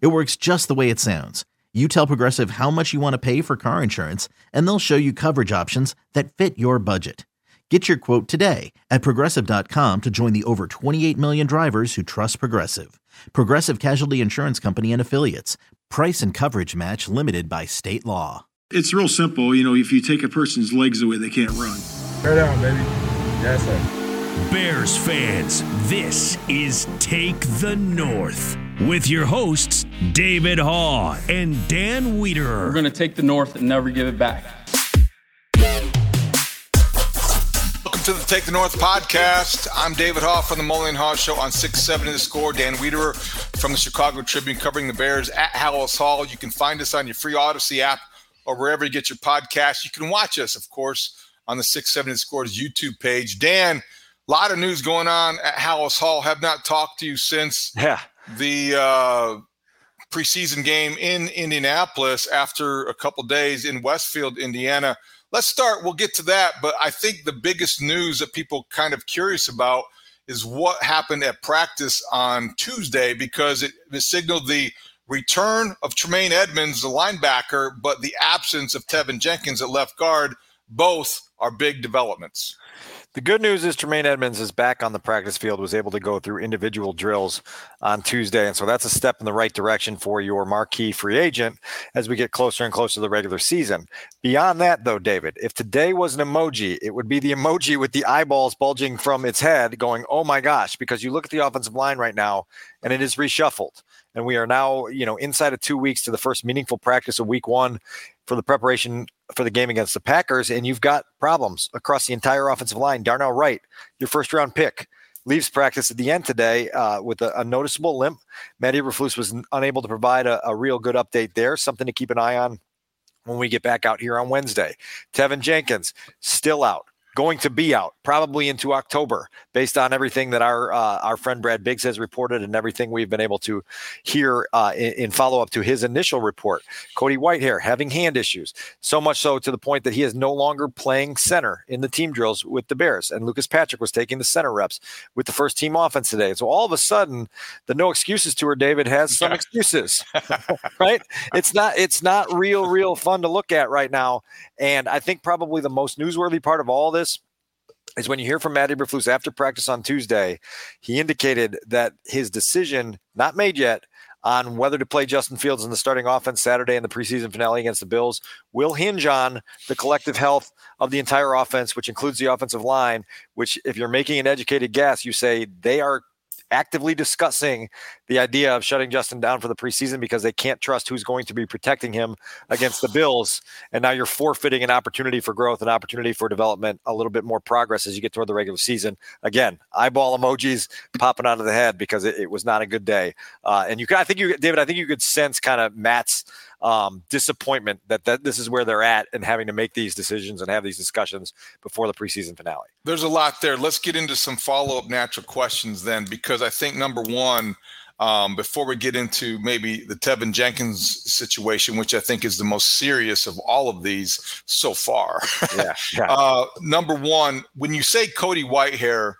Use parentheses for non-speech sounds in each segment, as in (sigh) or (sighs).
It works just the way it sounds. You tell Progressive how much you want to pay for car insurance, and they'll show you coverage options that fit your budget. Get your quote today at progressive.com to join the over 28 million drivers who trust Progressive. Progressive Casualty Insurance Company and Affiliates. Price and coverage match limited by state law. It's real simple. You know, if you take a person's legs away, they can't run. Turn down, baby. Yes, sir. Bears fans, this is Take the North with your hosts, David Haugh and Dan Wiederer. We're going to take the North and never give it back. Welcome to the Take the North podcast. I'm David Haugh from the Mully Haugh Show on 670 The Score. Dan Wiederer from the Chicago Tribune covering the Bears at Halas Hall. You can find us on your free Audacy app or wherever you get your podcast. You can watch us, of course, on the 670 The Score's YouTube page. Dan, a lot of news going on at Halas Hall. Have not talked to you since yeah. the uh, preseason game in Indianapolis after a couple days in Westfield, Indiana. Let's start. We'll get to that. But I think the biggest news that people kind of curious about is what happened at practice on Tuesday because it, it signaled the return of Tremaine Edmonds, the linebacker, but the absence of Teven Jenkins at left guard. Both are big developments. The good news is Tremaine Edmonds is back on the practice field, was able to go through individual drills on Tuesday. And so that's a step in the right direction for your marquee free agent as we get closer and closer to the regular season. Beyond that, though, David, if today was an emoji, it would be the emoji with the eyeballs bulging from its head going, oh my gosh, because you look at the offensive line right now and it is reshuffled. And we are now, you know, inside of two weeks to the first meaningful practice of week one for the preparation for the game against the Packers, and you've got problems across the entire offensive line. Darnell Wright, your first round pick, leaves practice at the end today uh, with a, a, noticeable limp. Matt Eberflus was unable to provide a, a real good update there, something to keep an eye on when we get back out here on Wednesday. Teven Jenkins still out going to be out probably into October, based on everything that our uh, our friend Brad Biggs has reported and everything we've been able to hear uh, in, in follow up to his initial report. Cody Whitehair having hand issues, so much so to the point that he is no longer playing center in the team drills with the Bears, and Lucas Patrick was taking the center reps with the first team offense today. So all of a sudden, the no excuses tour David has some excuses, (laughs) right? It's not it's not real real fun to look at right now, and I think probably the most newsworthy part of all this is when you hear from Matt Eberflus after practice on Tuesday, he indicated that his decision, not made yet, on whether to play Justin Fields in the starting offense Saturday in the preseason finale against the Bills will hinge on the collective health of the entire offense, which includes the offensive line, which, if you're making an educated guess, you say they are actively discussing the idea of shutting Justin down for the preseason because they can't trust who's going to be protecting him against the Bills. And now you're forfeiting an opportunity for growth, an opportunity for development, a little bit more progress as you get toward the regular season. Again, eyeball emojis popping out of the head because it, it was not a good day. Uh, and you, I think you, David, I think you could sense kind of Matt's um, disappointment that, that this is where they're at and having to make these decisions and have these discussions before the preseason finale. There's a lot there. Let's get into some follow up natural questions then, because I think number one, um, before we get into maybe the Teven Jenkins situation, which I think is the most serious of all of these so far. Yeah. yeah. (laughs) uh, number one, when you say Cody Whitehair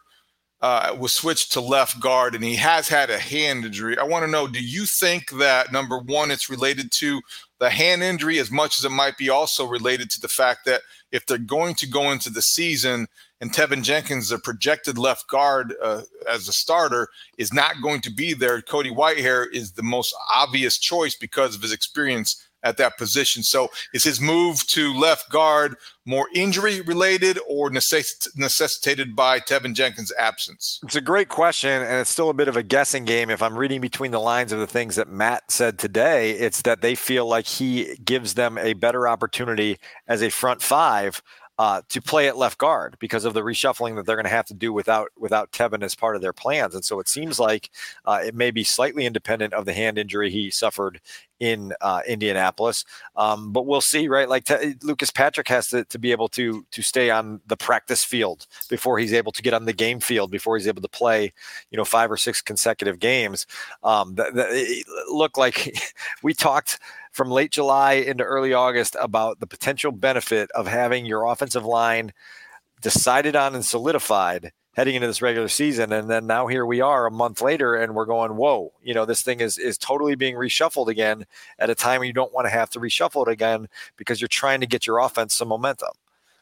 uh, was switched to left guard and he has had a hand injury. I want to know do you think that number one, it's related to the hand injury as much as it might be also related to the fact that if they're going to go into the season and Teven Jenkins, the projected left guard uh, as a starter, is not going to be there, Cody Whitehair is the most obvious choice because of his experience at that position. So is his move to left guard more injury related or necess- necessitated by Teven Jenkins' absence? It's a great question, and it's still a bit of a guessing game. If I'm reading between the lines of the things that Matt said today, it's that they feel like he gives them a better opportunity as a front five uh, to play at left guard because of the reshuffling that they're going to have to do without without Teven as part of their plans. And so it seems like uh, it may be slightly independent of the hand injury he suffered in uh, Indianapolis. Um, but we'll see, right? Like t- Lucas Patrick has to, to be able to to stay on the practice field before he's able to get on the game field before he's able to play, you know, five or six consecutive games. Um, th- th- look like (laughs) we talked from late July into early August about the potential benefit of having your offensive line decided on and solidified heading into this regular season. And then now here we are a month later and we're going, whoa, you know, this thing is is totally being reshuffled again at a time you don't want to have to reshuffle it again because you're trying to get your offense some momentum.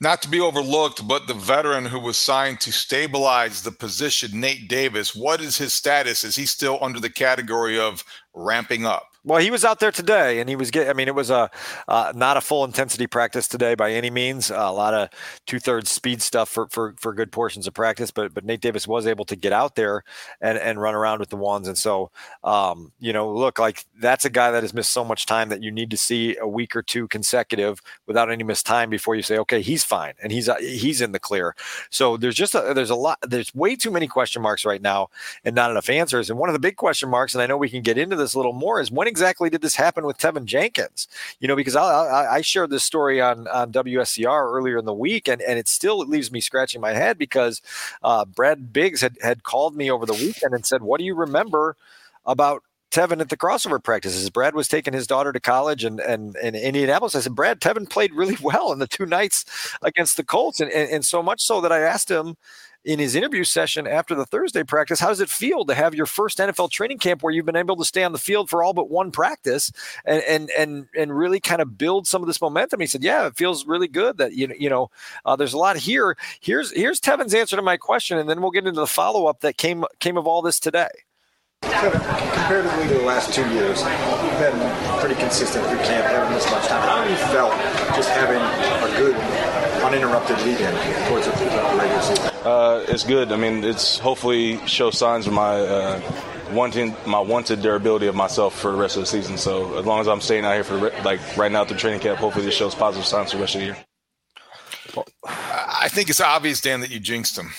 Not to be overlooked, but the veteran who was signed to stabilize the position, Nate Davis, what is his status? Is he still under the category of ramping up? Well, he was out there today, and he was getting. I mean, it was a uh, not a full intensity practice today by any means. Uh, a lot of two thirds speed stuff for, for for good portions of practice, but but Nate Davis was able to get out there and and run around with the ones, and so um, you know, look like that's a guy that has missed so much time that you need to see a week or two consecutive without any missed time before you say, okay, he's fine and he's uh, he's in the clear. So there's just a, there's a lot there's way too many question marks right now and not enough answers. And one of the big question marks, and I know we can get into this a little more, is when exactly did this happen with Teven Jenkins? You know, because I, I, I shared this story on on WSCR earlier in the week, and and it still leaves me scratching my head because uh, Brad Biggs had had called me over the weekend and said, "What do you remember about?" Teven at the crossover practices. Brad was taking his daughter to college and and in Indianapolis. I said, Brad, Teven played really (laughs) well in the two nights against the Colts, and, and, and so much so that I asked him, in his interview session after the Thursday practice, how does it feel to have your first NFL training camp where you've been able to stay on the field for all but one practice and and and and really kind of build some of this momentum? He said, "Yeah, it feels really good that you you know uh, there's a lot here." Here's here's Teven's answer to my question, and then we'll get into the follow up that came came of all this today. comparatively to the last two years, you've been pretty consistent through camp, haven't missed much time. How have you felt just having a good uninterrupted lead in towards the regular season? Uh, it's good. I mean, it's hopefully show signs of my uh, wanting my wanted durability of myself for the rest of the season. So as long as I'm staying out here for like right now through training camp, hopefully this shows positive signs for the rest of the year. I think it's obvious, Dan, that you jinxed him.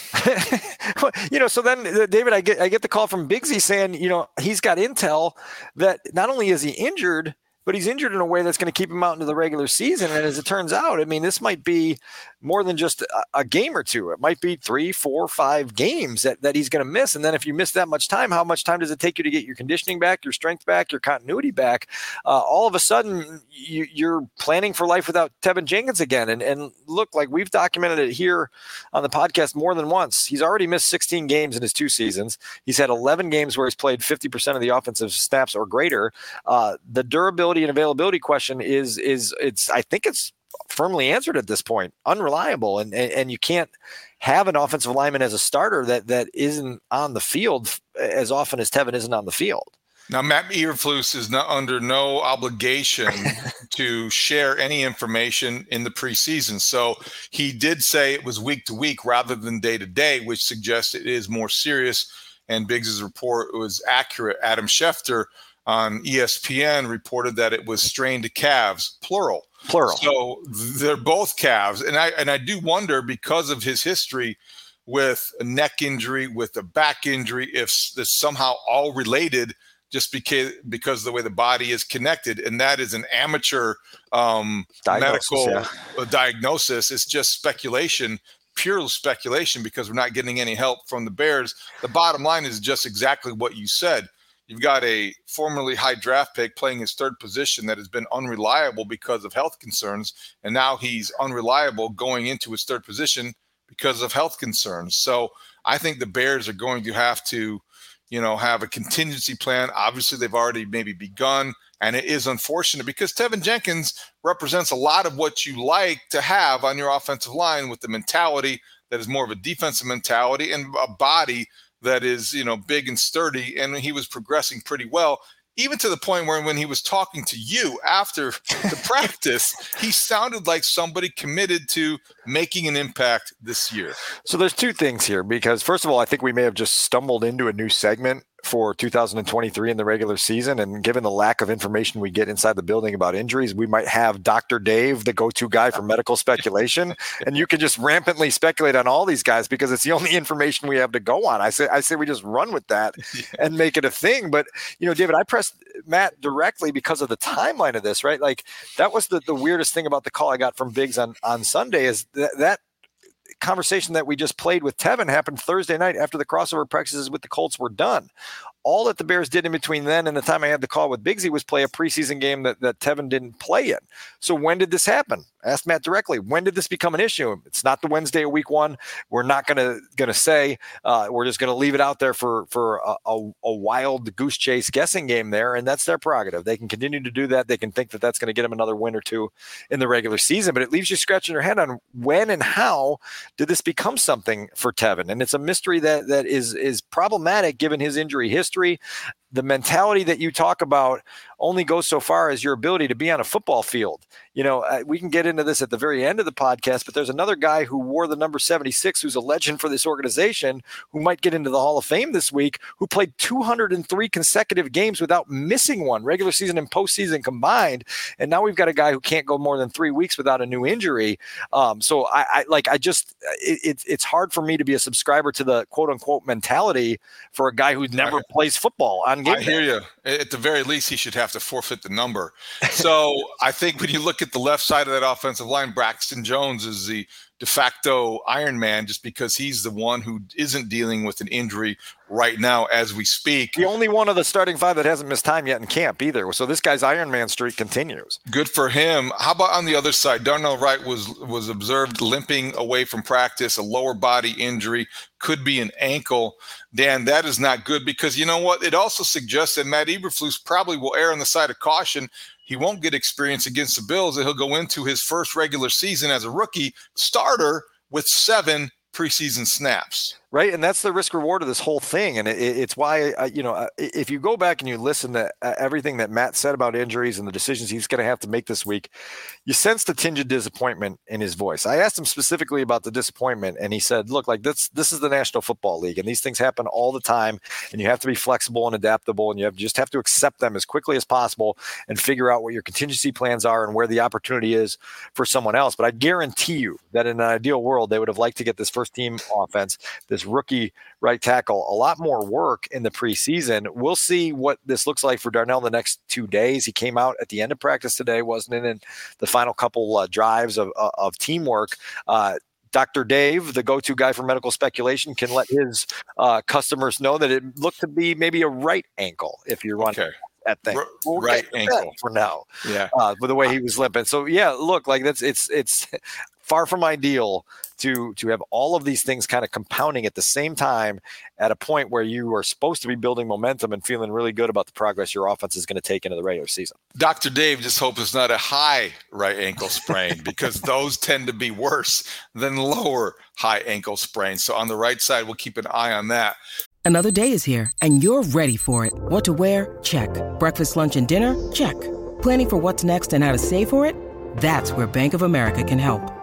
(laughs) you know, so then uh, David, I get I get the call from Bigsy saying, you know, he's got intel that not only is he injured, but he's injured in a way that's going to keep him out into the regular season. And as it turns out, I mean, this might be more than just a, a game or two. It might be three, four, five games that, that he's going to miss. And then if you miss that much time, how much time does it take you to get your conditioning back, your strength back, your continuity back? Uh, all of a sudden, you, are planning for life without Teven Jenkins again. And, and look, like we've documented it here on the podcast more than once. He's already missed 16 games in his two seasons. He's had 11 games where he's played 50% of the offensive snaps or greater. Uh, the durability and availability question is is it's I think it's firmly answered at this point. Unreliable, and and, and you can't have an offensive lineman as a starter that that isn't on the field as often as Teven isn't on the field. Now, Matt Eberflus is not under no obligation (laughs) to share any information in the preseason. So he did say it was week to week rather than day to day, which suggests it is more serious. And Biggs's report was accurate. Adam Schefter on ESPN reported that it was strained calves, plural. Plural. So they're both calves, and I and I do wonder because of his history with a neck injury, with a back injury, if this somehow all related, just because because of the way the body is connected, and that is an amateur um, diagnosis, medical yeah. diagnosis. It's just speculation pure speculation because we're not getting any help from the Bears. The bottom line is just exactly what you said. You've got a formerly high draft pick playing his third position that has been unreliable because of health concerns. And now he's unreliable going into his third position because of health concerns. So I think the Bears are going to have to, you know, have a contingency plan. Obviously, they've already maybe begun And it is unfortunate because Teven Jenkins represents a lot of what you like to have on your offensive line with the mentality that is more of a defensive mentality and a body that is, you know, big and sturdy. And he was progressing pretty well even to the point where when he was talking to you after (laughs) the practice, he sounded like somebody committed to making an impact this year. So there's two things here because first of all, I think we may have just stumbled into a new segment for 2023 in the regular season. And given the lack of information we get inside the building about injuries, we might have Dr. Dave, the go to guy for medical speculation. (laughs) and you can just rampantly speculate on all these guys because it's the only information we have to go on. I say, I say we just run with that (laughs) and make it a thing. But, you know, David, I pressed Matt directly because of the timeline of this, right? Like that was the, the weirdest thing about the call I got from Biggs on, on Sunday is that, that conversation that we just played with Teven happened Thursday night after the crossover practices with the Colts were done all that the Bears did in between then and the time I had the call with Bigsy was play a preseason game that, that Teven didn't play in. So when did this happen? Asked Matt directly. When did this become an issue? It's not the Wednesday of week one. We're not gonna gonna say. Uh, we're just gonna leave it out there for for a, a, a, wild goose chase guessing game there, and that's their prerogative. They can continue to do that. They can think that that's to get them another win or two in the regular season, but it leaves you scratching your head on when and how did this become something for Teven? And it's a mystery that that is is problematic given his injury history the mentality that you talk about only goes so far as your ability to be on a football field. You know, uh, we can get into this at the very end of the podcast, but there's another guy who wore the number 76 who's a legend for this organization who might get into the Hall of Fame this week, who played 203 consecutive games without missing one, regular season and postseason combined. And now we've got a guy who can't go more than three weeks without a new injury. Um, so I, I, like, I just, it, it's hard for me to be a subscriber to the quote unquote mentality for a guy who never plays football on I hear you. At the very least, he should have to forfeit the number. So I think when you look at the left side of that offensive line, Braxton Jones is the de facto Iron Man just because he's the one who isn't dealing with an injury right now as we speak. The only one of the starting five that hasn't missed time yet in camp either. So this guy's Iron Man streak continues. Good for him. How about on the other side? Darnell Wright was was observed limping away from practice, a lower body injury, could be an ankle. Dan, that is not good because you know what? It also suggests that Matt Eberflus probably will err on the side of caution he won't get experience against the Bills. And he'll go into his first regular season as a rookie starter with seven preseason snaps right? And that's the risk reward of this whole thing and it, it's why you know if you go back and you listen to uh, everything that matt said about injuries and the decisions he's going to have to make this week you sense the tinge of disappointment in his voice. I asked him specifically about the disappointment and he said look like this this is the national football league and these things happen all the time and you have to be flexible and adaptable and you have, just have to accept them as quickly as possible and figure out what your contingency plans are and where the opportunity is for someone else. But i guarantee you that in an ideal world they would have liked to get this first team offense this rookie right tackle a lot more work in the preseason. We'll see what this looks like for Darnell the next two days. He came out at the end of practice today, wasn't in, in the final couple uh, drives of, uh, of teamwork. Uh, Dr. Dave, the go-to guy for medical speculation, can let his uh, customers know that it looked to be maybe a right ankle if you're running. Okay that thing. We'll right ankle for now. Yeah. Uh, with the way he was limping. So yeah, look, like that's it's it's far from ideal to to have all of these things kind of compounding at the same time at a point where you are supposed to be building momentum and feeling really good about the progress your offense is going to take into the regular season. Dr. Dave just hope it's not a high right ankle sprain because (laughs) those tend to be worse than lower high ankle sprains. So on the right side, we'll keep an eye on that. Another day is here and you're ready for it. What to wear? Check. Breakfast, lunch, and dinner? Check. Planning for what's next and how to save for it? That's where Bank of America can help.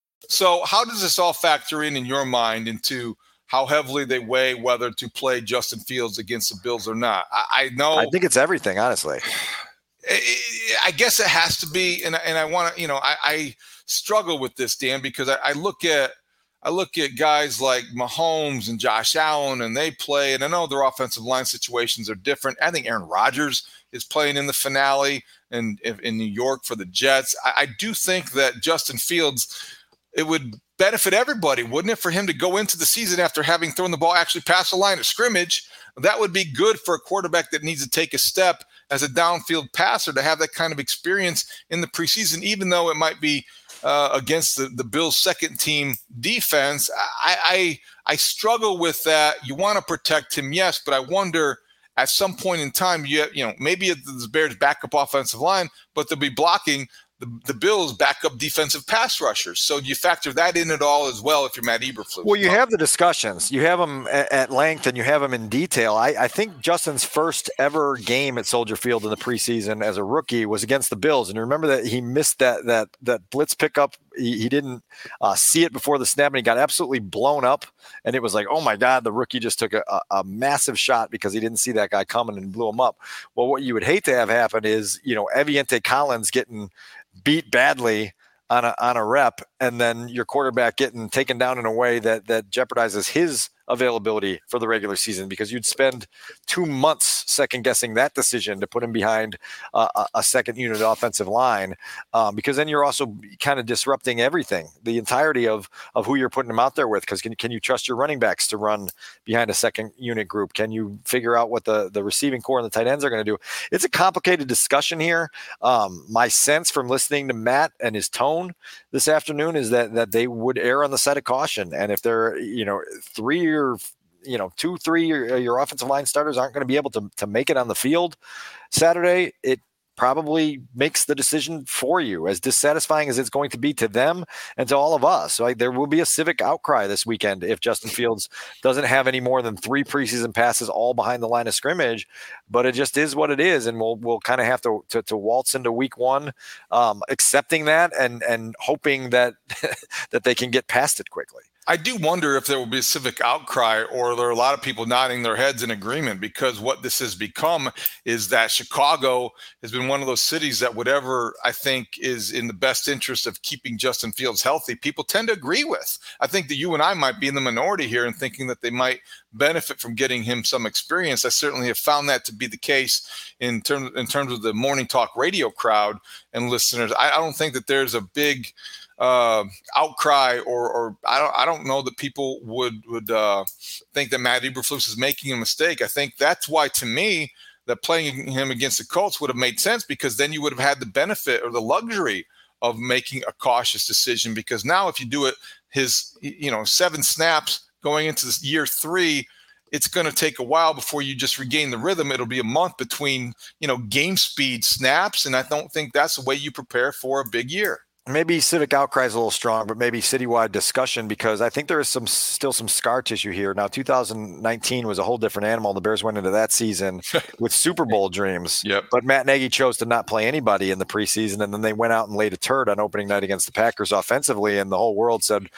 So, how does this all factor in in your mind into how heavily they weigh whether to play Justin Fields against the Bills or not? I, I know. I think it's everything, honestly. I guess it has to be, and and I want to, you know, I, I, struggle with this, Dan, because I, I look at I look at guys like Mahomes and Josh Allen, and they play, and I know their offensive line situations are different. I think Aaron Rodgers is playing in the finale and in, in New York for the Jets. I, I do think that Justin Fields it would benefit everybody, wouldn't it, for him to go into the season after having thrown the ball actually past the line of scrimmage? That would be good for a quarterback that needs to take a step as a downfield passer to have that kind of experience in the preseason, even though it might be uh, against the, the Bills' second team defense. I, I I struggle with that. You want to protect him, yes, but I wonder at some point in time, you you know maybe the Bears' backup offensive line, but they'll be blocking the, the Bills' backup defensive pass rushers. So you factor that in at all as well if you're Matt Eberflus. Well, you have the discussions. You have them at, length and you have them in detail. I, I, think Justin's first ever game at Soldier Field in the preseason as a rookie was against the Bills. And remember that he missed that that that blitz pickup. He, he didn't uh, see it before the snap and he got absolutely blown up. And it was like, oh my God, the rookie just took a, a, a massive shot because he didn't see that guy coming and blew him up. Well, what you would hate to have happen is, you know, Aviante Collins getting beat badly on a on a rep, and then your quarterback getting taken down in a way that that jeopardizes his availability for the regular season because you'd spend two months second guessing that decision to put him behind uh, a second unit offensive line um, because then you're also kind of disrupting everything the entirety of of who you're putting him out there with. Because can, can you trust your running backs to run behind a second unit group? Can you figure out what the the receiving corps and the tight ends are going to do? It's a complicated discussion here. Um, my sense from listening to Matt and his tone this afternoon is that that they would err on the side of caution. And if they're you know three or you know two three your, your offensive line starters aren't going to be able to, to make it on the field saturday it probably makes the decision for you as dissatisfying as it's going to be to them and to all of us. So there will be a civic outcry this weekend if justin (laughs) fields doesn't have any more than three preseason passes all behind the line of scrimmage but it just is what it is and we'll we'll kind of have to, to, to waltz into week one um, accepting that and and hoping that (laughs) that they can get past it quickly I do wonder if there will be a civic outcry or there are a lot of people nodding their heads in agreement because what this has become is that Chicago has been one of those cities that whatever I think is in the best interest of keeping Justin Fields healthy, people tend to agree with. I think that you and I might be in the minority here in thinking that they might benefit from getting him some experience. I certainly have found that to be the case in terms in terms of the morning talk radio crowd and listeners. I, I don't think that there's a big uh, outcry, or, or I don't I don't know that people would would uh, think that Matt Eberflus is making a mistake. I think that's why, to me, that playing him against the Colts would have made sense because then you would have had the benefit or the luxury of making a cautious decision. Because now, if you do it, his you know seven snaps going into this year three it's going to take a while before you just regain the rhythm. It'll be a month between, you know, game speed snaps. And I don't think that's the way you prepare for a big year maybe civic outcry is a little strong, but maybe citywide discussion because I think there is some still some scar tissue here. Now, 2019 was a whole different animal. The Bears went into that season (laughs) with Super Bowl dreams. Yep. But Matt Nagy chose to not play anybody in the preseason, and then they went out and laid a turd on opening night against the Packers offensively, and the whole world said,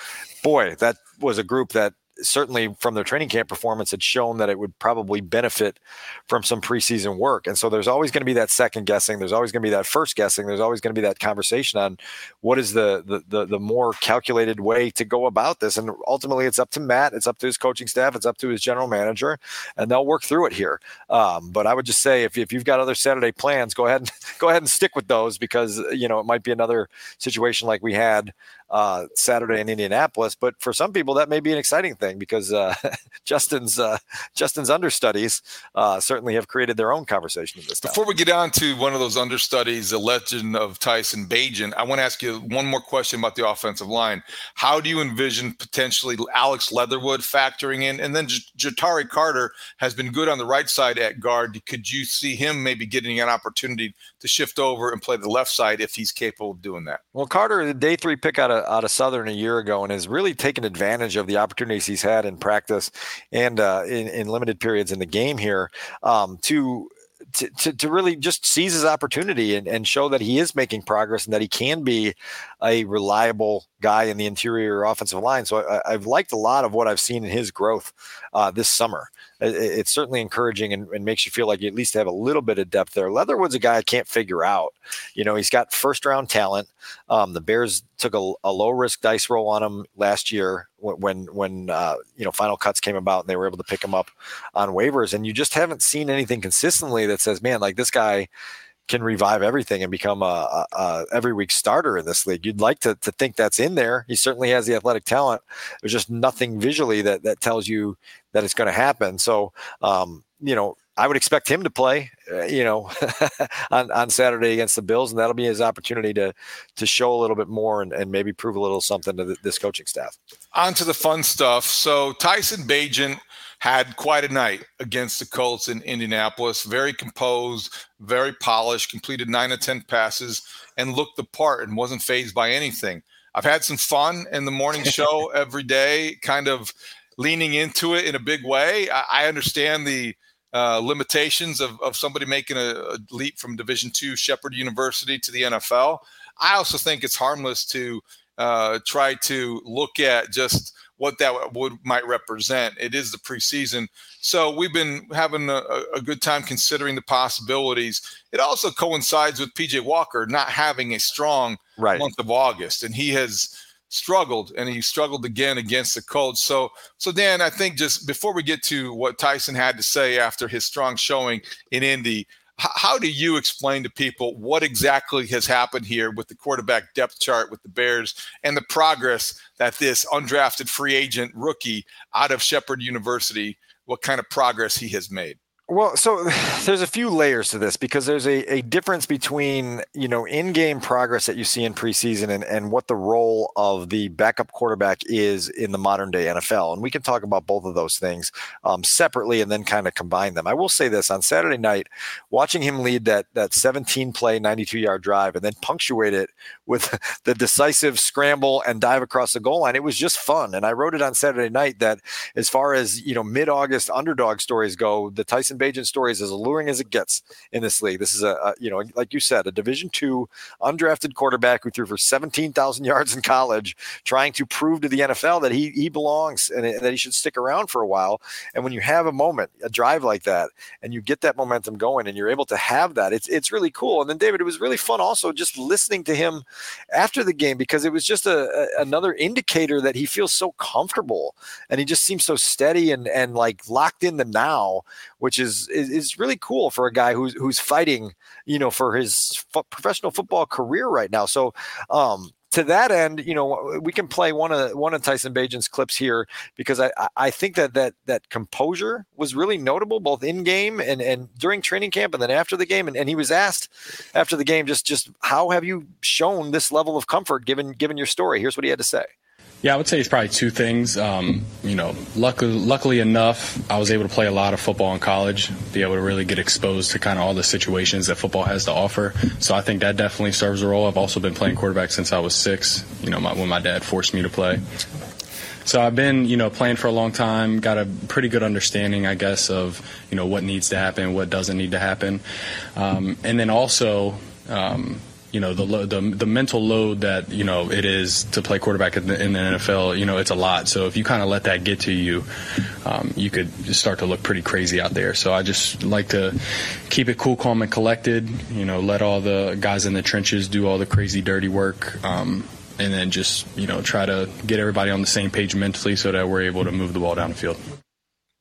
"Boy, that was a group that certainly from their training camp performance had shown that it would probably benefit from some preseason work. And so there's always going to be that second guessing. There's always going to be that first guessing. There's always going to be that conversation on what is the, the, the the more calculated way to go about this. And ultimately, it's up to Matt. It's up to his coaching staff. It's up to his general manager, and they'll work through it here. Um, but I would just say if, if you've got other Saturday plans, go ahead and (laughs) go ahead and stick with those because you know it might be another situation like we had uh, Saturday in Indianapolis. But for some people, that may be an exciting thing because uh, (laughs) Justin's uh, Justin's understudies uh, certainly have created their own conversation in this. Before we get on to one of those understudies, the legend of Tyson Bagent, I want to ask you one more question about the offensive line. How do you envision potentially Alex Leatherwood factoring in, and then J- Ja'Tyre Carter has been good on the right side at guard. Could you see him maybe getting an opportunity to shift over and play the left side if he's capable of doing that? Well, Carter, the day three pick out of out of Southern a year ago, and has really taken advantage of the opportunities he's had in practice and uh, in, in limited periods in the game here um, to to, to, to, really just seize his opportunity and, and show that he is making progress and that he can be a reliable guy in the interior offensive line. So I, have liked a lot of what I've seen in his growth uh, this summer. It, it's certainly encouraging and, and, makes you feel like you at least have a little bit of depth there. Leatherwood's a guy I can't figure out. You know, he's got first round talent. Um, the Bears took a, a, low risk dice roll on him last year when when uh, you know final cuts came about and they were able to pick him up on waivers. And you just haven't seen anything consistently that says, man, like this guy can revive everything and become a, a, a, every week starter in this league. You'd like to, to think that's in there. He certainly has the athletic talent. There's just nothing visually that that tells you that it's going to happen. So, um, you know, I would expect him to play, uh, you know, (laughs) on, on Saturday against the Bills, and that'll be his opportunity to to show a little bit more and, and maybe prove a little something to this coaching staff. On to the fun stuff. So Tyson Bagent had quite a night against the Colts in Indianapolis. Very composed, very polished, completed nine of 10 passes, and looked the part and wasn't phased by anything. I've had some fun in the morning (laughs) show every day, kind of leaning into it in a big way. I, I understand the uh, limitations of, of somebody making a, a leap from Division two Shepherd University to the NFL. I also think it's harmless to uh, try to look at just what that would might represent. It is the preseason, so we've been having a, a, good time considering the possibilities. It also coincides with PJ Walker not having a strong right. month of August, and he has struggled, and he struggled again against the Colts. So, so Dan, I think just before we get to what Tyson had to say after his strong showing in Indy, how do you explain to people what exactly has happened here with the quarterback depth chart with the Bears and the progress that this undrafted free agent rookie out of Shepherd University, what kind of progress he has made? Well, so (sighs) there's a few layers to this because there's a, a difference between, you know, in-game progress that you see in preseason and, and what the role of the backup quarterback is in the modern day NFL. And we can talk about both of those things um, separately and then kind of combine them. I will say this on Saturday night, watching him lead that that 17 play, 92 yard drive and then punctuate it with (laughs) the decisive scramble and dive across the goal line, it was just fun. And I wrote it on Saturday night that as far as, you know, mid-August underdog stories go, the Tyson Bagent story is as alluring as it gets in this league. This is a, a you know, like you said, a Division two undrafted quarterback who threw for 17,000 yards in college, trying to prove to the NFL that he he belongs and, and that he should stick around for a while. And when you have a moment, a drive like that, and you get that momentum going, and you're able to have that, it's it's really cool. And then David, it was really fun also just listening to him after the game because it was just a, a another indicator that he feels so comfortable and he just seems so steady and and like locked in the now, which is, is is really cool for a guy who's who's fighting, you know, for his f- professional football career right now. So, um, to that end, you know, we can play one of one of Tyson Bagent's clips here because I I think that that that composure was really notable both in game and and during training camp and then after the game. And, and he was asked after the game just just how have you shown this level of comfort given given your story? Here's what he had to say. Yeah, I would say it's probably two things. Um, you know, luckily, luckily enough, I was able to play a lot of football in college, be able to really get exposed to kind of all the situations that football has to offer. So I think that definitely serves a role. I've also been playing quarterback since I was six. You know, my, when my dad forced me to play. So I've been, you know, playing for a long time, got a pretty good understanding, I guess, of, you know, what needs to happen, what doesn't need to happen. Um, and then also, um, you know the, the the mental load that you know it is to play quarterback in the, in the NFL. You know it's a lot. So if you kind of let that get to you, um, you could start to look pretty crazy out there. So I just like to keep it cool, calm, and collected. You know, let all the guys in the trenches do all the crazy, dirty work. Um, and then just you know try to get everybody on the same page mentally so that we're able to move the ball down the field.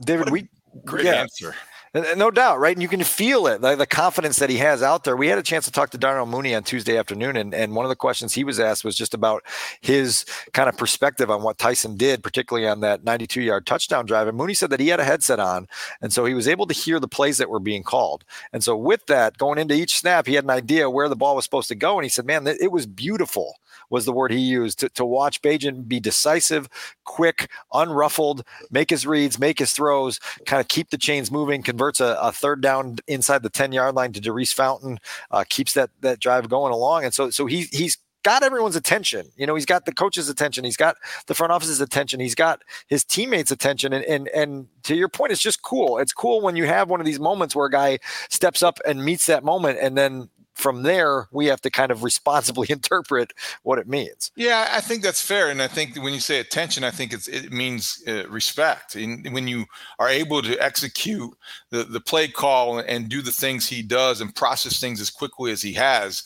David, we great yeah. answer. No doubt, right? And you can feel it, the, the, confidence that he has out there. We had a chance to talk to Darnell Mooney on Tuesday afternoon, and, and one of the questions he was asked was just about his kind of perspective on what Tyson did, particularly on that 92 yard touchdown drive. And Mooney said that he had a headset on, and so he was able to hear the plays that were being called. And so, with that, going into each snap, he had an idea where the ball was supposed to go. And he said, Man, it was beautiful was the word he used to, to watch Bagent be decisive, quick, unruffled, make his reads, make his throws, kind of keep the chains moving, converts a, a third down inside the 10 yard line to Daurice Fountain, uh, keeps that, that drive going along. And so, so he, he's got everyone's attention. You know, he's got the coach's attention, he's got the front office's attention, he's got his teammates' attention. And and and to your point, it's just cool. It's cool when you have one of these moments where a guy steps up and meets that moment and then from there we have to kind of responsibly (laughs) interpret what it means yeah i think that's fair and i think when you say attention i think it means uh, respect and when you are able to execute the, the play call and do the things he does and process things as quickly as he has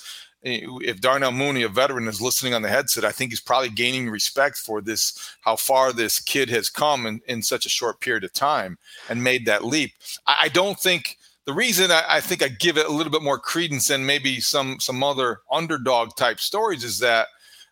if Darnell Mooney, a veteran, is listening on the headset, I think he's probably gaining respect for this, how far this kid has come in, in such a short period of time and made that leap. I, I don't think the reason I, I, think I give it a little bit more credence than maybe some some other underdog type stories is that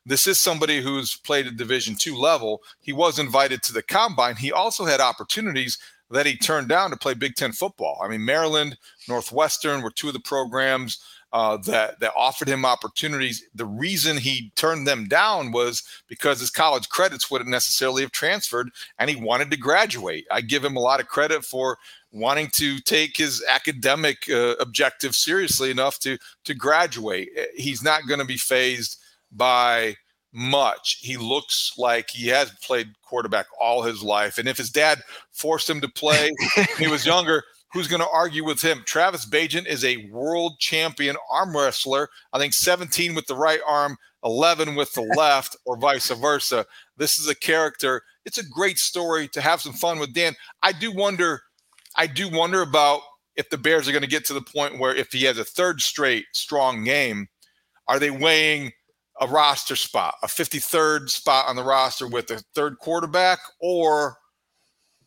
this is somebody who's played at Division two level. He was invited to the combine. He also had opportunities that he turned down to play Big Ten football. I mean, Maryland, Northwestern were two of the programs uh, that that offered him opportunities. The reason he turned them down was because his college credits wouldn't necessarily have transferred, and he wanted to graduate. I give him a lot of credit for wanting to take his academic uh, objective seriously enough to to graduate. Eh, he's not going to be phased by much. He looks like he has played quarterback all his life, and if his dad forced him to play when he was (laughs) younger, who's going to argue with him? Travis Bagent is a world champion arm wrestler. I think 17 with the right arm, 11 with the (laughs) left, or vice versa. This is a character. It's a great story to have some fun with Dan. I do wonder I do wonder about if the Bears are going to get to the point where if he has a third straight strong game, are they weighing a roster spot, a 53rd spot on the roster with a third quarterback or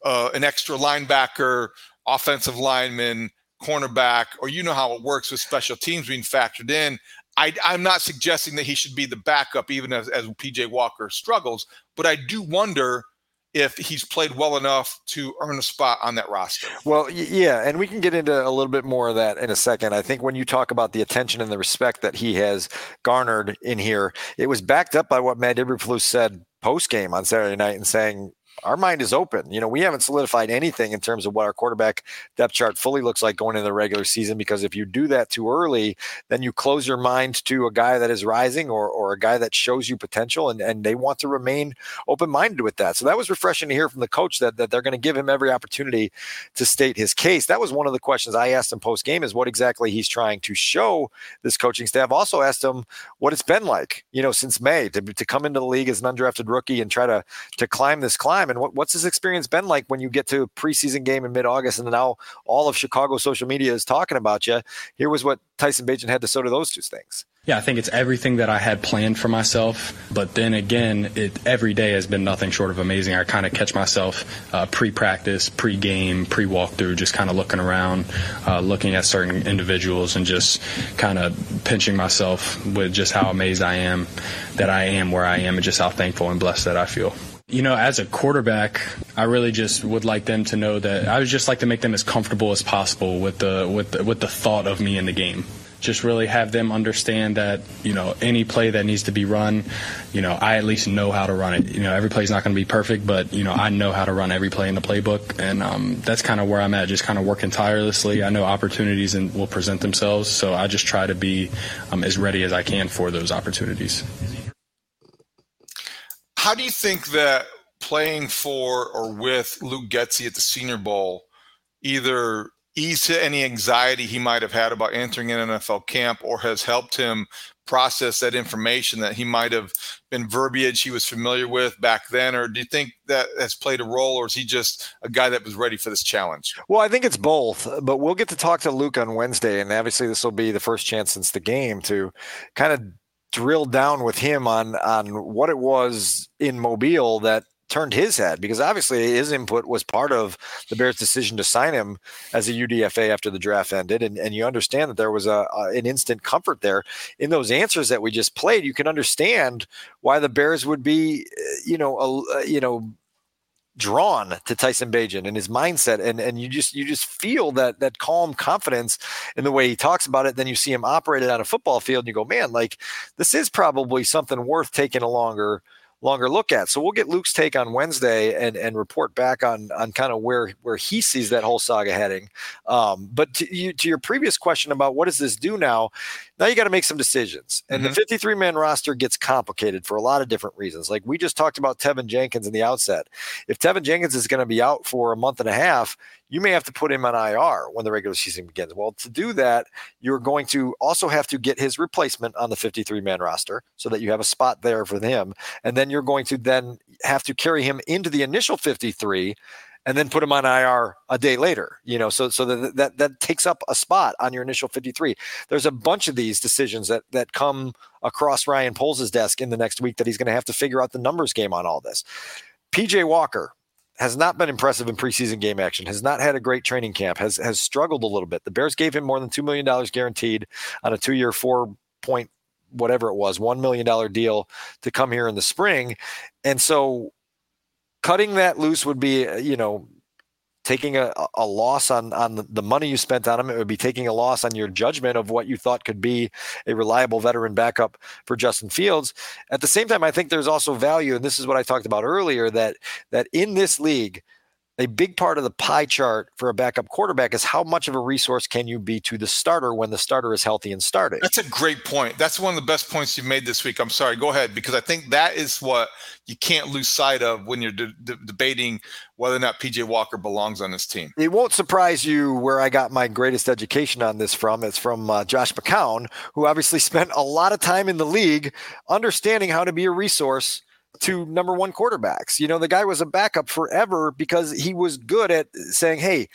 uh, an extra linebacker, offensive lineman, cornerback, or you know how it works with special teams being factored in. I, am not suggesting that he should be the backup, even as, as PJ Walker struggles, but I do wonder – if he's played well enough to earn a spot on that roster. Well, yeah, and we can get into a little bit more of that in a second. I think when you talk about the attention and the respect that he has garnered in here, it was backed up by what Matt Eberflus said post game on Saturday night and saying our mind is open. You know, we haven't solidified anything in terms of what our quarterback depth chart fully looks like going into the regular season because if you do that too early, then you close your mind to a guy that is rising or, or a guy that shows you potential and, and they want to remain open minded with that. So that was refreshing to hear from the coach that, that they're going to give him every opportunity to state his case. That was one of the questions I asked him post game is what exactly he's trying to show this coaching staff. Also asked him what it's been like, you know, since May to, to come into the league as an undrafted rookie and try to, to climb this climb time. And what, what's this experience been like when you get to a preseason game in mid August and now all of Chicago social media is talking about you? Here was what Tyson Bagent had to say to those two things. Yeah, I think it's everything that I had planned for myself. But then again, it every day has been nothing short of amazing. I kind of catch myself uh, pre-practice, pre-game, pre-walkthrough, just kind of looking around, uh, looking at certain individuals, and just kind of pinching myself with just how amazed I am that I am where I am, and just how thankful and blessed that I feel. You know, as a quarterback, I really just would like them to know that I would just like to make them as comfortable as possible with the with the, with the thought of me in the game. Just really have them understand that you know any play that needs to be run, you know I at least know how to run it. You know every play is not going to be perfect, but you know I know how to run every play in the playbook, and um, that's kind of where I'm at. Just kind of working tirelessly. I know opportunities and will present themselves, so I just try to be um, as ready as I can for those opportunities how do you think that playing for or with Luke Getsy at the Senior Bowl either eased any anxiety he might have had about entering an NFL camp or has helped him process that information that he might have been verbiage he was familiar with back then? Or do you think that has played a role or is he just a guy that was ready for this challenge? Well i think it's both but we'll get to talk to luke on wednesday and obviously this will be the first chance since the game to kind of drill down with him on on what it was in Mobile that turned his head because obviously his input was part of the Bears' decision to sign him as a UDFA after the draft ended. And, and you understand that there was a, a, an instant comfort there in those answers that we just played. You can understand why the Bears would be, uh, you know, a, you know, drawn to Tyson Bagent and his mindset and and you just you just feel that that calm confidence in the way he talks about it. Then you see him operated on a football field and you go man like this is probably something worth taking a longer longer look at. So we'll get Luke's take on Wednesday and and report back on on kind of where where he sees that whole saga heading. Um, but to, you, to your previous question about what does this do now, now you got to make some decisions. And mm-hmm. the 53 man roster gets complicated for a lot of different reasons. Like we just talked about Teven Jenkins in the outset. If Teven Jenkins is going to be out for a month and a half, you may have to put him on IR when the regular season begins. Well, to do that, you're going to also have to get his replacement on the 53 man roster so that you have a spot there for him. And then you're going to then have to carry him into the initial 53 and then put him on IR a day later. You know, so so that that that takes up a spot on your initial 53. There's a bunch of these decisions that that come across Ryan Poles' desk in the next week that he's going to have to figure out the numbers game on all this. PJ Walker, has not been impressive in preseason game action, has not had a great training camp, has has struggled a little bit. The Bears gave him more than $2 million guaranteed on a two year, four point, whatever it was, $1 million deal to come here in the spring. And so cutting that loose would be, uh, you know, taking a, a loss on on the money you spent on him. It would be taking a loss on your judgment of what you thought could be a reliable veteran backup for Justin Fields. At the same time, I think there's also value, and this is what I talked about earlier that that in this league a big part of the pie chart for a backup quarterback is how much of a resource can you be to the starter when the starter is healthy and starting. That's a great point. That's one of the best points you've made this week. I'm sorry, go ahead because I think that is what you can't lose sight of when you're de- de- debating whether or not PJ Walker belongs on this team. It won't surprise you where I got my greatest education on this from. It's from uh, Josh McCown, who obviously spent a lot of time in the league understanding how to be a resource to number one quarterbacks. You know, the guy was a backup forever because he was good at saying, hey,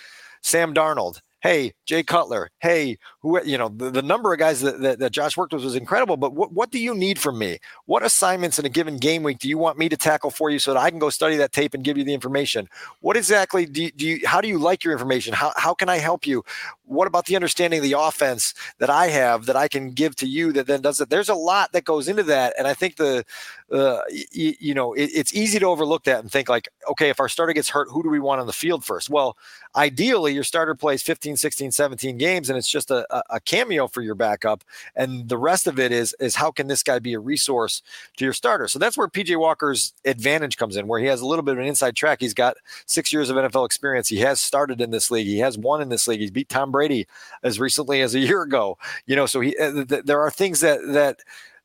Sam Darnold, hey, Jay Cutler, hey, who, you know, the, the number of guys that, that, that, Josh worked with was incredible. But what, what do you need from me? What assignments in a given game week do you want me to tackle for you so that I can go study that tape and give you the information? What exactly do you, do you how do you like your information? How, how can I help you? What about the understanding of the offense that I have that I can give to you that then does it? There's a lot that goes into that. And I think the, uh, y- you know, it, it's easy to overlook that and think like, okay, if our starter gets hurt, who do we want on the field first? Well, ideally your starter plays 15, 16, 17 games and it's just a, a cameo for your backup. And the rest of it is, is how can this guy be a resource to your starter? So that's where PJ Walker's advantage comes in, where he has a little bit of an inside track. He's got six years of NFL experience. He has started in this league. He has won in this league. He's beat Tom Brady as recently as a year ago, you know, so he, uh, th- there are things that, that,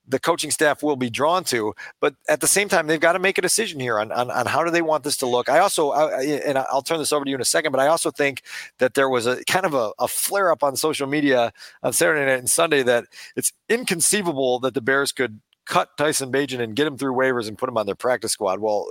the coaching staff will be drawn to. But at the same time, they've got to make a decision here on, on, on how do they want this to look. I also, I, and I'll turn this over to you in a second, but I also think that there was a kind of a, a flare up on social media on Saturday night and Sunday that it's inconceivable that the Bears could cut Tyson Bagent and get him through waivers and put him on their practice squad. Well,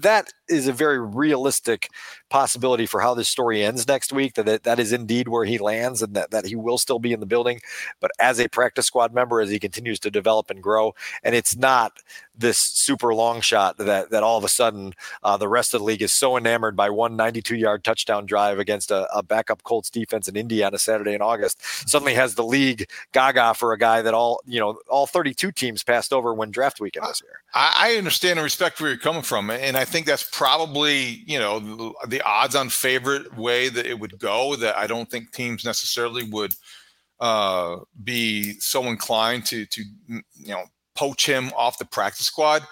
that is a very realistic possibility for how this story ends next week. That that is indeed where he lands, and that, that he will still be in the building, but as a practice squad member as he continues to develop and grow. And it's not this super long shot that that all of a sudden uh, the rest of the league is so enamored by one 92 yard touchdown drive against a, a, backup Colts defense in Indiana Saturday in August suddenly has the league gaga for a guy that all you know all 32 teams passed over when draft weekend was here. I, I understand and respect where you're coming from, and I think that's probably you know the, the odds-on favorite way that it would go. That I don't think teams necessarily would uh, be so inclined to to you know poach him off the practice squad.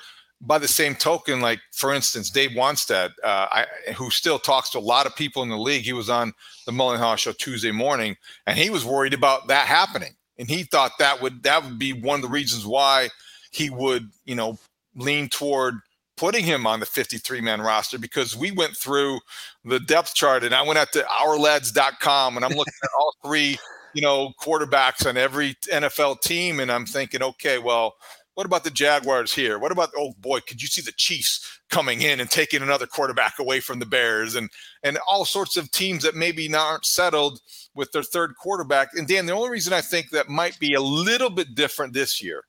By the same token, like for instance, Dave Wannstedt, uh, I, who still talks to a lot of people in the league, he was on the Mullen Haugh show Tuesday morning, and he was worried about that happening, and he thought that would that would be one of the reasons why he would, you know, lean toward putting him on the 53 man roster because we went through the depth chart and I went out to ourlads.com and I'm looking at all three, you know, quarterbacks on every NFL team. And I'm thinking, okay, well, what about the Jaguars here? What about oh boy, could you see the Chiefs coming in and taking another quarterback away from the Bears and and all sorts of teams that maybe not aren't settled with their third quarterback. And Dan, the only reason I think that might be a little bit different this year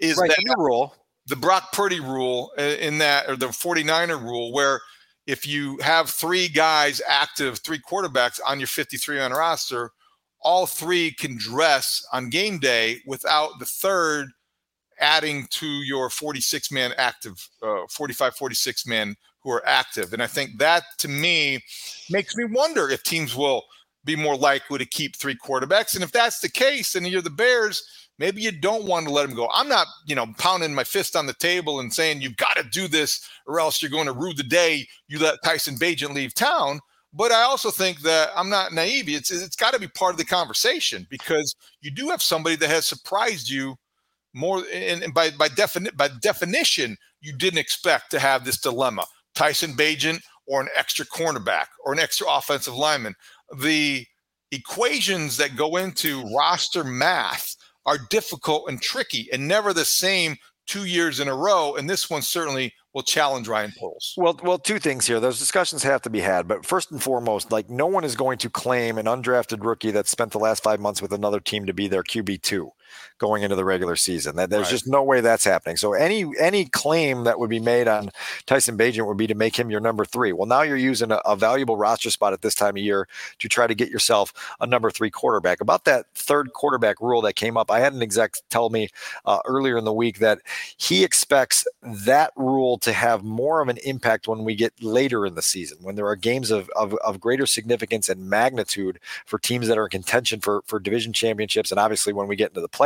is right, that new rule the Brock Purdy rule uh, in that, or the 49er rule, where if you have three guys active, three quarterbacks on your 53 man roster, all three can dress on game day without the third adding to your 46 man active, uh, 45, 46 men who are active. And I think that to me makes me wonder if teams will be more likely to keep three quarterbacks. And if that's the case, and you're the Bears, maybe you don't want to let them go. I'm not, you know, pounding my fist on the table and saying you've got to do this or else you're going to rue the day you let Tyson Bagent leave town. But I also think that I'm not naive. It's it's got to be part of the conversation because you do have somebody that has surprised you more, and, and by by, defini- by definition, you didn't expect to have this dilemma: Tyson Bagent or an extra cornerback or an extra offensive lineman. The equations that go into roster math are difficult and tricky, and never the same two years in a row. And this one certainly will challenge Ryan Poles. Well, well, two things here. Those discussions have to be had, but first and foremost, like no one is going to claim an undrafted rookie that spent the last five months with another team to be their QB two going into the regular season. That there's right. just no way that's happening. So any any claim that would be made on Tyson Bagent would be to make him your number three. Well, now you're using a, a valuable roster spot at this time of year to try to get yourself a number three quarterback. About that third quarterback rule that came up, I had an exec tell me uh, earlier in the week that he expects that rule to have more of an impact when we get later in the season, when there are games of, of, of greater significance and magnitude for teams that are in contention for, for division championships, and obviously when we get into the playoffs,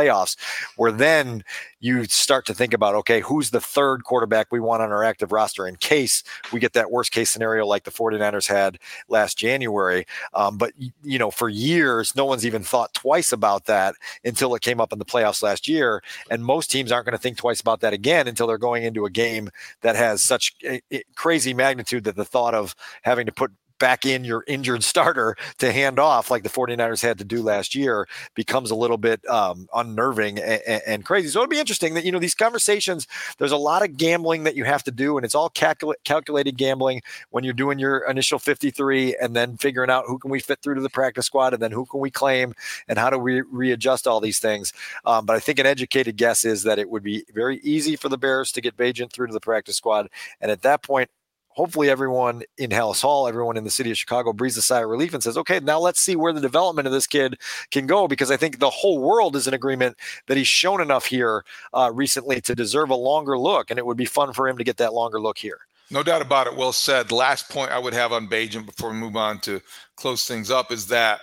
where then you start to think about, okay, who's the third quarterback we want on our active roster in case we get that worst case scenario like the 49ers had last January. Um, but, you know, for years, no one's even thought twice about that until it came up in the playoffs last year. And most teams aren't going to think twice about that again until they're going into a game that has such a, a crazy magnitude that the thought of having to put back in your injured starter to hand off like the 49ers had to do last year becomes a little bit um, unnerving and, and, crazy. So it'll be interesting that, you know, these conversations, there's a lot of gambling that you have to do, and it's all calcul- calculated gambling when you're doing your initial 53 and then figuring out who can we fit through to the practice squad and then who can we claim and how do we readjust all these things. Um, but I think an educated guess is that it would be very easy for the Bears to get Bagent through to the practice squad. And at that point, hopefully everyone in Halas Hall, everyone in the city of Chicago breathes a sigh of relief and says, okay, now let's see where the development of this kid can go because I think the whole world is in agreement that he's shown enough here uh, recently to deserve a longer look. And it would be fun for him to get that longer look here. No doubt about it. Well said. Last point I would have on Bagent before we move on to close things up is that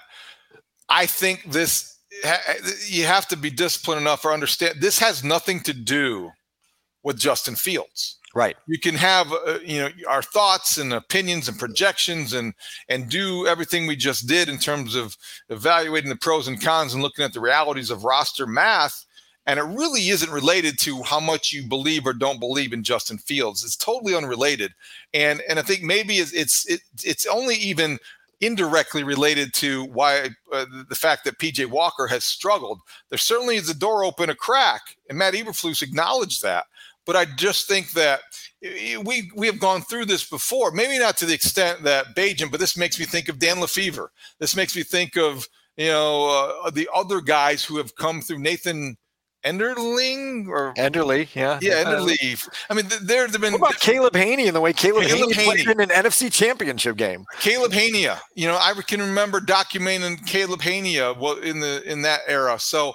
I think this you have to be disciplined enough or understand this has nothing to do with Justin Fields. Right. You can have uh, you know our thoughts and opinions and projections and and do everything we just did in terms of evaluating the pros and cons and looking at the realities of roster math and it really isn't related to how much you believe or don't believe in Justin Fields. It's totally unrelated. And and I think maybe it's it's it, it's only even indirectly related to why uh, the fact that PJ Walker has struggled. There certainly is a door open a crack, and Matt Eberflus acknowledged that. But I just think that eh, eh, we we have gone through this before. Maybe not to the extent that Bagent, but this makes me think of Dan LeFevour. This makes me think of you know uh, the other guys who have come through Nathan Enderling or Enderle, yeah, yeah, uh, Enderle. I mean, there have been what about Caleb Hanie and the way Caleb, Caleb Hanie, Hanie played in an NFC Championship game. Caleb Hanie, you know, I can remember documenting Caleb Hanie uh, in the in that era. So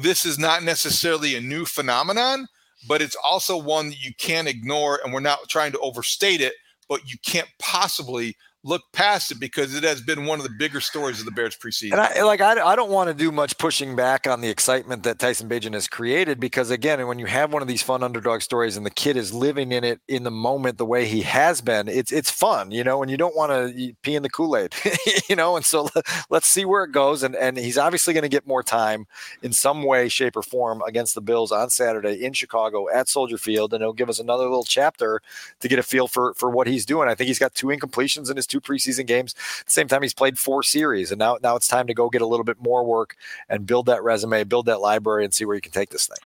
this is not necessarily a new phenomenon, but it's also one that you can't ignore. And we're not trying to overstate it, but you can't possibly look past it because it has been one of the bigger stories of the Bears preseason. And I like I, I don't want to do much pushing back on the excitement that Tyson Bagent has created because again, when you have one of these fun underdog stories and the kid is living in it in the moment the way he has been, it's it's fun, you know, and you don't want to pee in the Kool-Aid, (laughs) you know, and so let's see where it goes and and he's obviously going to get more time in some way shape or form against the Bills on Saturday in Chicago at Soldier Field and it'll give us another little chapter to get a feel for for what he's doing. I think he's got two incompletions in his two preseason games. At the same time, he's played four series, and now now it's time to go get a little bit more work and build that resume, build that library, and see where you can take this thing.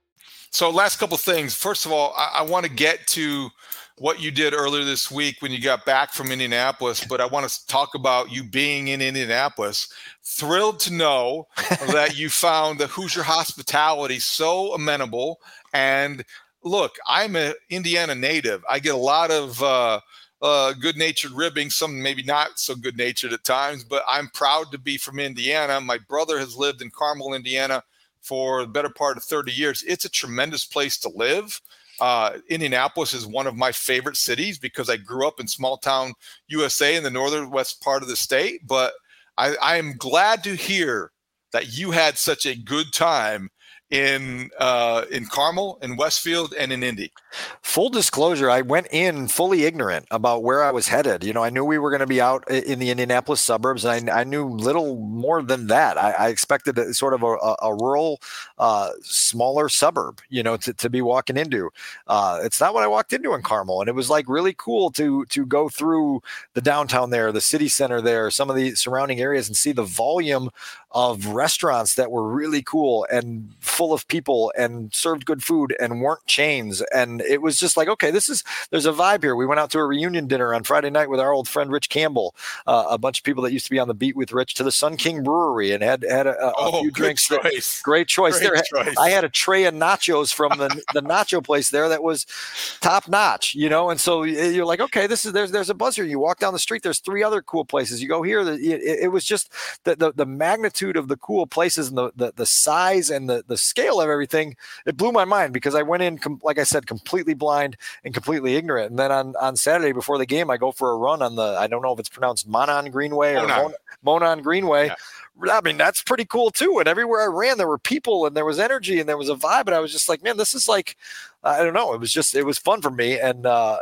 So, last couple things. First of all, I, I want to get to what you did earlier this week when you got back from Indianapolis, but I want to talk about you being in Indianapolis. Thrilled to know (laughs) that you found the Hoosier hospitality so amenable. And look, I'm an Indiana native. I get a lot of uh, uh, good natured ribbing, some maybe not so good natured at times, but I'm proud to be from Indiana. My brother has lived in Carmel, Indiana for the better part of 30 years. It's a tremendous place to live. Uh, Indianapolis is one of my favorite cities because I grew up in small town USA in the northern west part of the state. But I, I am glad to hear that you had such a good time in uh, in Carmel, in Westfield, and in Indy. Full disclosure, I went in fully ignorant about where I was headed. You know, I knew we were going to be out in the Indianapolis suburbs, and I, I knew little more than that. I, I expected a, sort of a, a rural, uh, smaller suburb, you know, to, to be walking into. Uh, it's not what I walked into in Carmel, and it was like really cool to to go through the downtown there, the city center there, some of the surrounding areas, and see the volume of restaurants that were really cool and full of people and served good food and weren't chains. And it was just like, okay, this is there's a vibe here. We went out to a reunion dinner on Friday night with our old friend Rich Campbell, uh, a bunch of people that used to be on the beat with Rich to the Sun King Brewery and had had a, a oh, few drinks. Choice. That, great choice. Great there, choice. I had a tray of nachos from the the nacho place there that was top notch, you know. And so you're like, okay, this is there's there's a buzz here. You walk down the street, there's three other cool places. You go here, it, it was just the, the the magnitude of the cool places and the the, the size and the the scale of everything it blew my mind because I went in, com- like I said, completely blind and completely ignorant. And then on, on Saturday before the game, I go for a run on the, I don't know if it's pronounced Monon Greenway or Monon, Monon Greenway. Yeah. I mean, that's pretty cool too. And everywhere I ran, there were people and there was energy and there was a vibe. And I was just like, man, this is like, I don't know. It was just, it was fun for me. And uh,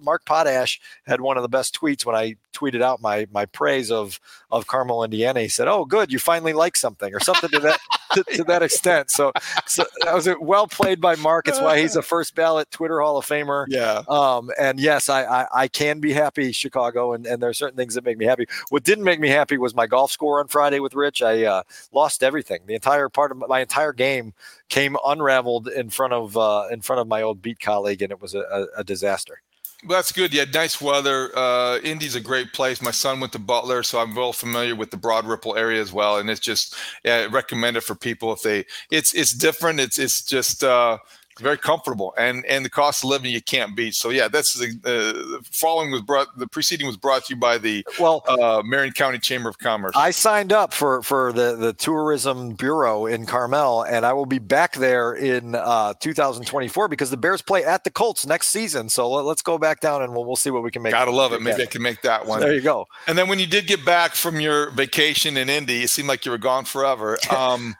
Mark Potash had one of the best tweets when I tweeted out my my praise of of Carmel, Indiana. He said, "Oh, good, you finally like something," or something to that (laughs) to, to, that extent. So, so that was well played by Mark. It's why he's a (laughs) first ballot Twitter Hall of Famer. Yeah. Um, and yes, I, I, I can be happy Chicago, and and there are certain things that make me happy. What didn't make me happy was my golf score on Friday with Rich. I uh, lost everything. The entire part of my entire game came unraveled in front of uh, in front of my old beat colleague, and it was a, a, disaster. Well, that's good. Yeah, nice weather. Uh, Indy's a great place. My son went to Butler, so I'm well familiar with the Broad Ripple area as well. And it's just yeah, recommend it for people if they. It's it's different. It's it's just uh, very comfortable, and and the cost of living you can't beat. So yeah, that's the, uh, the following was brought. The preceding was brought to you by the well uh, Marion County Chamber of Commerce. I signed up for for the the tourism bureau in Carmel, and I will be back there in uh, 2024 because the Bears play at the Colts next season. So let, us go back down and we'll, we'll see what we can make. Gotta love it. Maybe I can make that one. There you go. And then when you did get back from your vacation in Indy, it seemed like you were gone forever. (laughs) Um,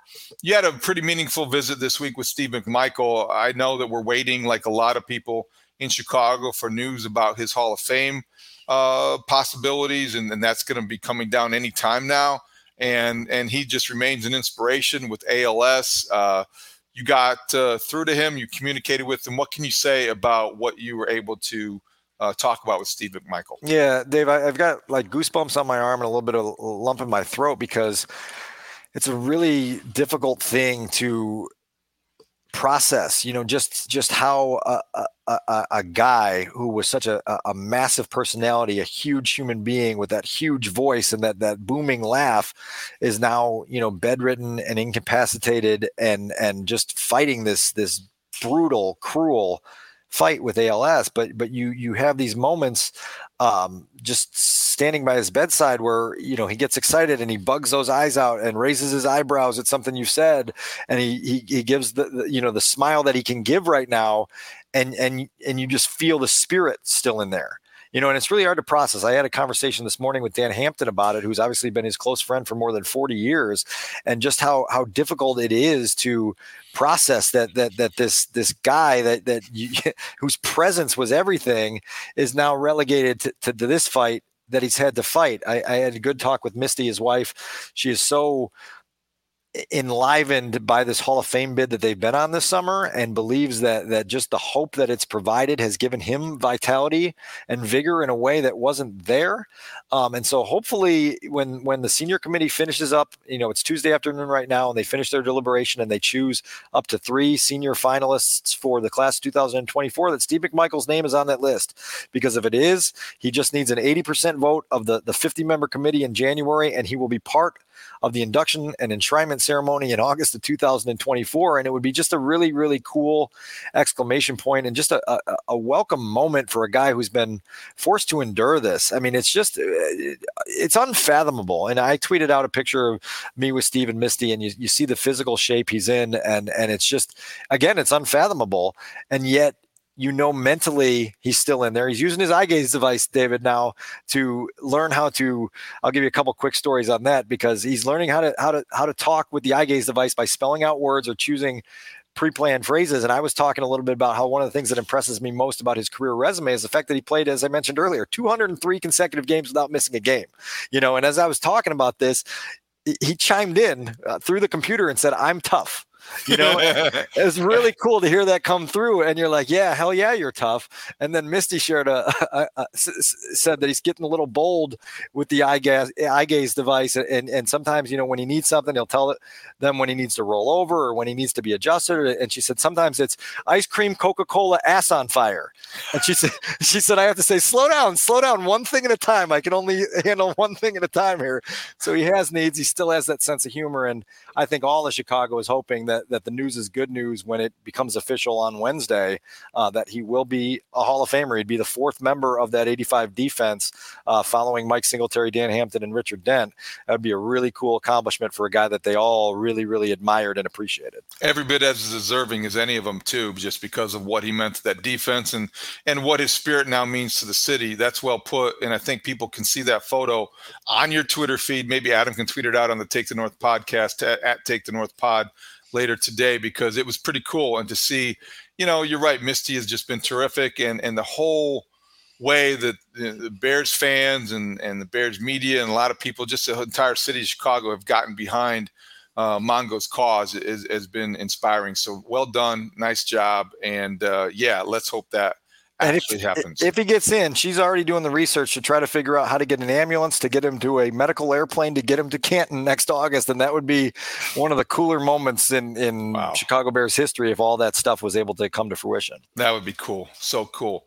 you had a pretty meaningful visit this week with Steve McMichael. I know that we're waiting, like a lot of people in Chicago, for news about his Hall of Fame uh, possibilities, and, and that's going to be coming down any time now. And and he just remains an inspiration with ALS. Uh, you got uh, through to him. You communicated with him. What can you say about what you were able to uh, talk about with Steve McMichael? Yeah, Dave, I, have got like goosebumps on my arm and a little bit of lump in my throat because it's a really difficult thing to process you know just just how a, a, a guy who was such a, a massive personality a huge human being with that huge voice and that that booming laugh is now you know bedridden and incapacitated and and just fighting this this brutal cruel fight with ALS but but you you have these moments um, just standing by his bedside where you know he gets excited and he bugs those eyes out and raises his eyebrows at something you said. And he he, he gives the, the you know the smile that he can give right now. And and and you just feel the spirit still in there you know, and it's really hard to process. I had a conversation this morning with Dan Hampton about it, who's obviously been his close friend for more than 40 years, and just how how difficult it is to process that that that this this guy that that you, (laughs) whose presence was everything is now relegated to, to, to this fight that he's had to fight. I, I, had a good talk with Misty, his wife. She is so enlivened by this Hall of Fame bid that they've been on this summer and believes that that just the hope that it's provided has given him vitality and vigor in a way that wasn't there. Um, and so hopefully when when the senior committee finishes up, you know, it's Tuesday afternoon right now and they finish their deliberation and they choose up to three senior finalists for the class 2024 that Steve McMichael's name is on that list. Because if it is, he just needs an 80% vote of the, the 50 member committee in January and he will be part of the induction and enshrinement ceremony in August of 2024. And it would be just a really, really cool exclamation point and just a, a, a welcome moment for a guy who's been forced to endure this. I mean, it's just, uh, it's unfathomable. And I tweeted out a picture of me with Steve and Misty, and you, you see the physical shape he's in. And, and it's just, again, it's unfathomable. And yet, you know mentally he's still in there. He's using his eye gaze device, David, now to learn how to. I'll give you a couple quick stories on that because he's learning how to how to how to talk with the eye gaze device by spelling out words or choosing pre-planned phrases. And I was talking a little bit about how one of the things that impresses me most about his career resume is the fact that he played, as I mentioned earlier, 203 consecutive games without missing a game. You know, and as I was talking about this, he chimed in uh, through the computer and said, "I'm tough." You know, (laughs) it's really cool to hear that come through. And you're like, yeah, hell yeah, you're tough. And then Misty shared a, a, a said that he's getting a little bold with the eye gaze, eye gaze device. And, and sometimes, you know, when he needs something, he'll tell them when he needs to roll over or when he needs to be adjusted. And she said, sometimes it's ice cream, Coca-Cola, ass on fire. And she said, (laughs) she said, I have to say, slow down, slow down one thing at a time. I can only handle one thing at a time here. So he has needs. He still has that sense of humor. And I think all of Chicago is hoping that that that the news is good news when it becomes official on Wednesday uh, that he will be a Hall of Famer. He'd be the fourth member of that 85 defense, uh, following Mike Singletary, Dan Hampton, and Richard Dent. That would be a really cool accomplishment for a guy that they all really, really admired and appreciated. Every bit as deserving as any of them, too, just because of what he meant to that defense and and what his spirit now means to the city. That's well put, and I think people can see that photo on your Twitter feed. Maybe Adam can tweet it out on the Take the North podcast at Take the North Pod later today because it was pretty cool. And to see you know you're right misty has just been terrific. And and the whole way that the bears fans and and the bears media and a lot of people just the entire city of chicago have gotten behind uh, mongo's cause is, has been inspiring. So well done. Nice job. And uh, yeah let's hope that and if, happens. If he gets in, she's already doing the research to try to figure out how to get an ambulance to get him to a medical airplane to get him to Canton next August, and that would be one of the cooler moments in in wow. Chicago Bears history if all that stuff was able to come to fruition. That would be cool. So cool.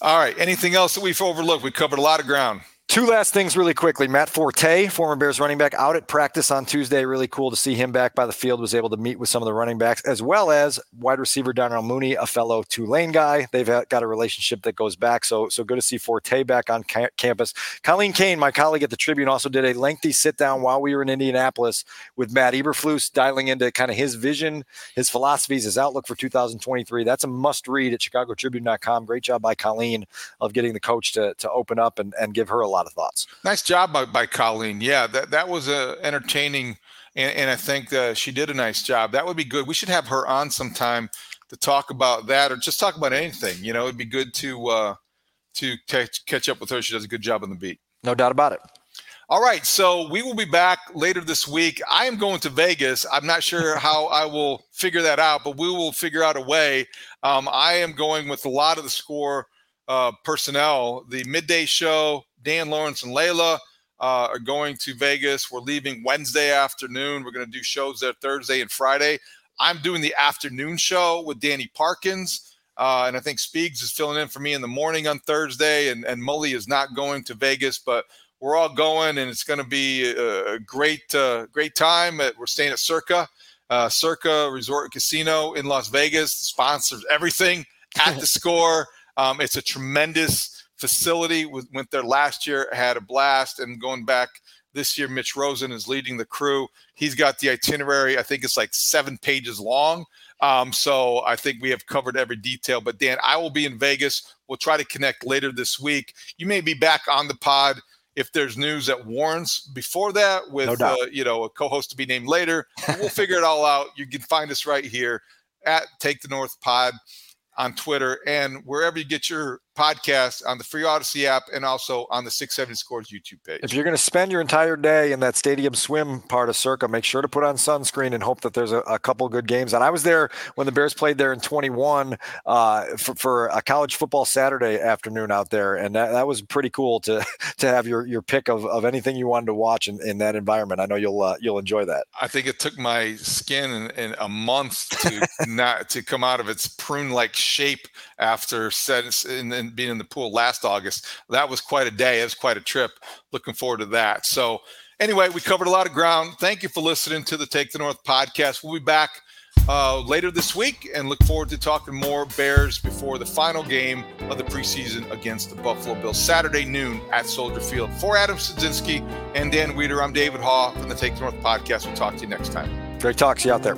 All right. Anything else that we've overlooked? We covered a lot of ground. Two last things really quickly. Matt Forte, former Bears running back, out at practice on Tuesday. Really cool to see him back by the field. Was able to meet with some of the running backs, as well as wide receiver Darnell Mooney, a fellow Tulane guy. They've got a relationship that goes back. So, so good to see Forte back on ca- campus. Colleen Kane, my colleague at the Tribune, also did a lengthy sit down while we were in Indianapolis with Matt Eberflus, dialing into kind of his vision, his philosophies, his outlook for 2023. That's a must read at ChicagoTribune.com. Great job by Colleen of getting the coach to, to open up and, and give her a lot of thoughts. Nice job by, by Colleen. Yeah, that, that was a entertaining, and, and I think uh, she did a nice job. That would be good. We should have her on sometime to talk about that or just talk about anything. You know, it'd be good to uh, to t- catch up with her. She does a good job on the beat. No doubt about it. All right, so we will be back later this week. I am going to Vegas. I'm not sure (laughs) how I will figure that out, but we will figure out a way. Um, I am going with a lot of the score uh, personnel. The midday show, Dan Laurence and Leila uh, are going to Vegas. We're leaving Wednesday afternoon. We're going to do shows there Thursday and Friday. I'm doing the afternoon show with Danny Parkins. Uh, and I think Speaks is filling in for me in the morning on Thursday, and, and Mully is not going to Vegas, but we're all going, and it's going to be a great, uh, great time. At, we're staying at Circa, uh, Circa Resort Casino in Las Vegas, sponsors everything at the (laughs) score. Um, it's a tremendous facility. went there last year, had a blast, and going back This year, Mitch Rosen is leading the crew. He's got the itinerary. I think it's like seven pages long. Um, so I think we have covered every detail. But Dan, I will be in Vegas. We'll try to connect later this week. You may be back on the pod if there's news that warrants before that with No uh, you know a co-host to be named later. we'll figure it all (laughs) out. You can find us right here at Take the North Pod on Twitter and wherever you get your podcast on the free Audacy app and also on the 670 Scores YouTube page. If you're going to spend your entire day in that stadium swim part of Circa, make sure to put on sunscreen and hope that there's a, a couple good games. And I was there when the Bears played there in 21 uh, for, for a college football Saturday afternoon out there, and that, that was pretty cool to (laughs) to have your your pick of, of anything you wanted to watch in, in that environment. I know you'll uh, you'll enjoy that. I think it took my skin in, in a month to (laughs) not to come out of its prune-like shape after set, and then being in the pool last August. That was quite a day. It was quite a trip. Looking forward to that. So, anyway, we covered a lot of ground. Thank you for listening to the Take the North podcast. We'll be back uh, later this week and look forward to talking more Bears before the final game of the preseason against the Buffalo Bills, Saturday noon at Soldier Field. For Adam Sadzinski and Dan Wiederer, I'm David Haugh from the Take the North podcast. We'll talk to you next time. Great talk. See you out there.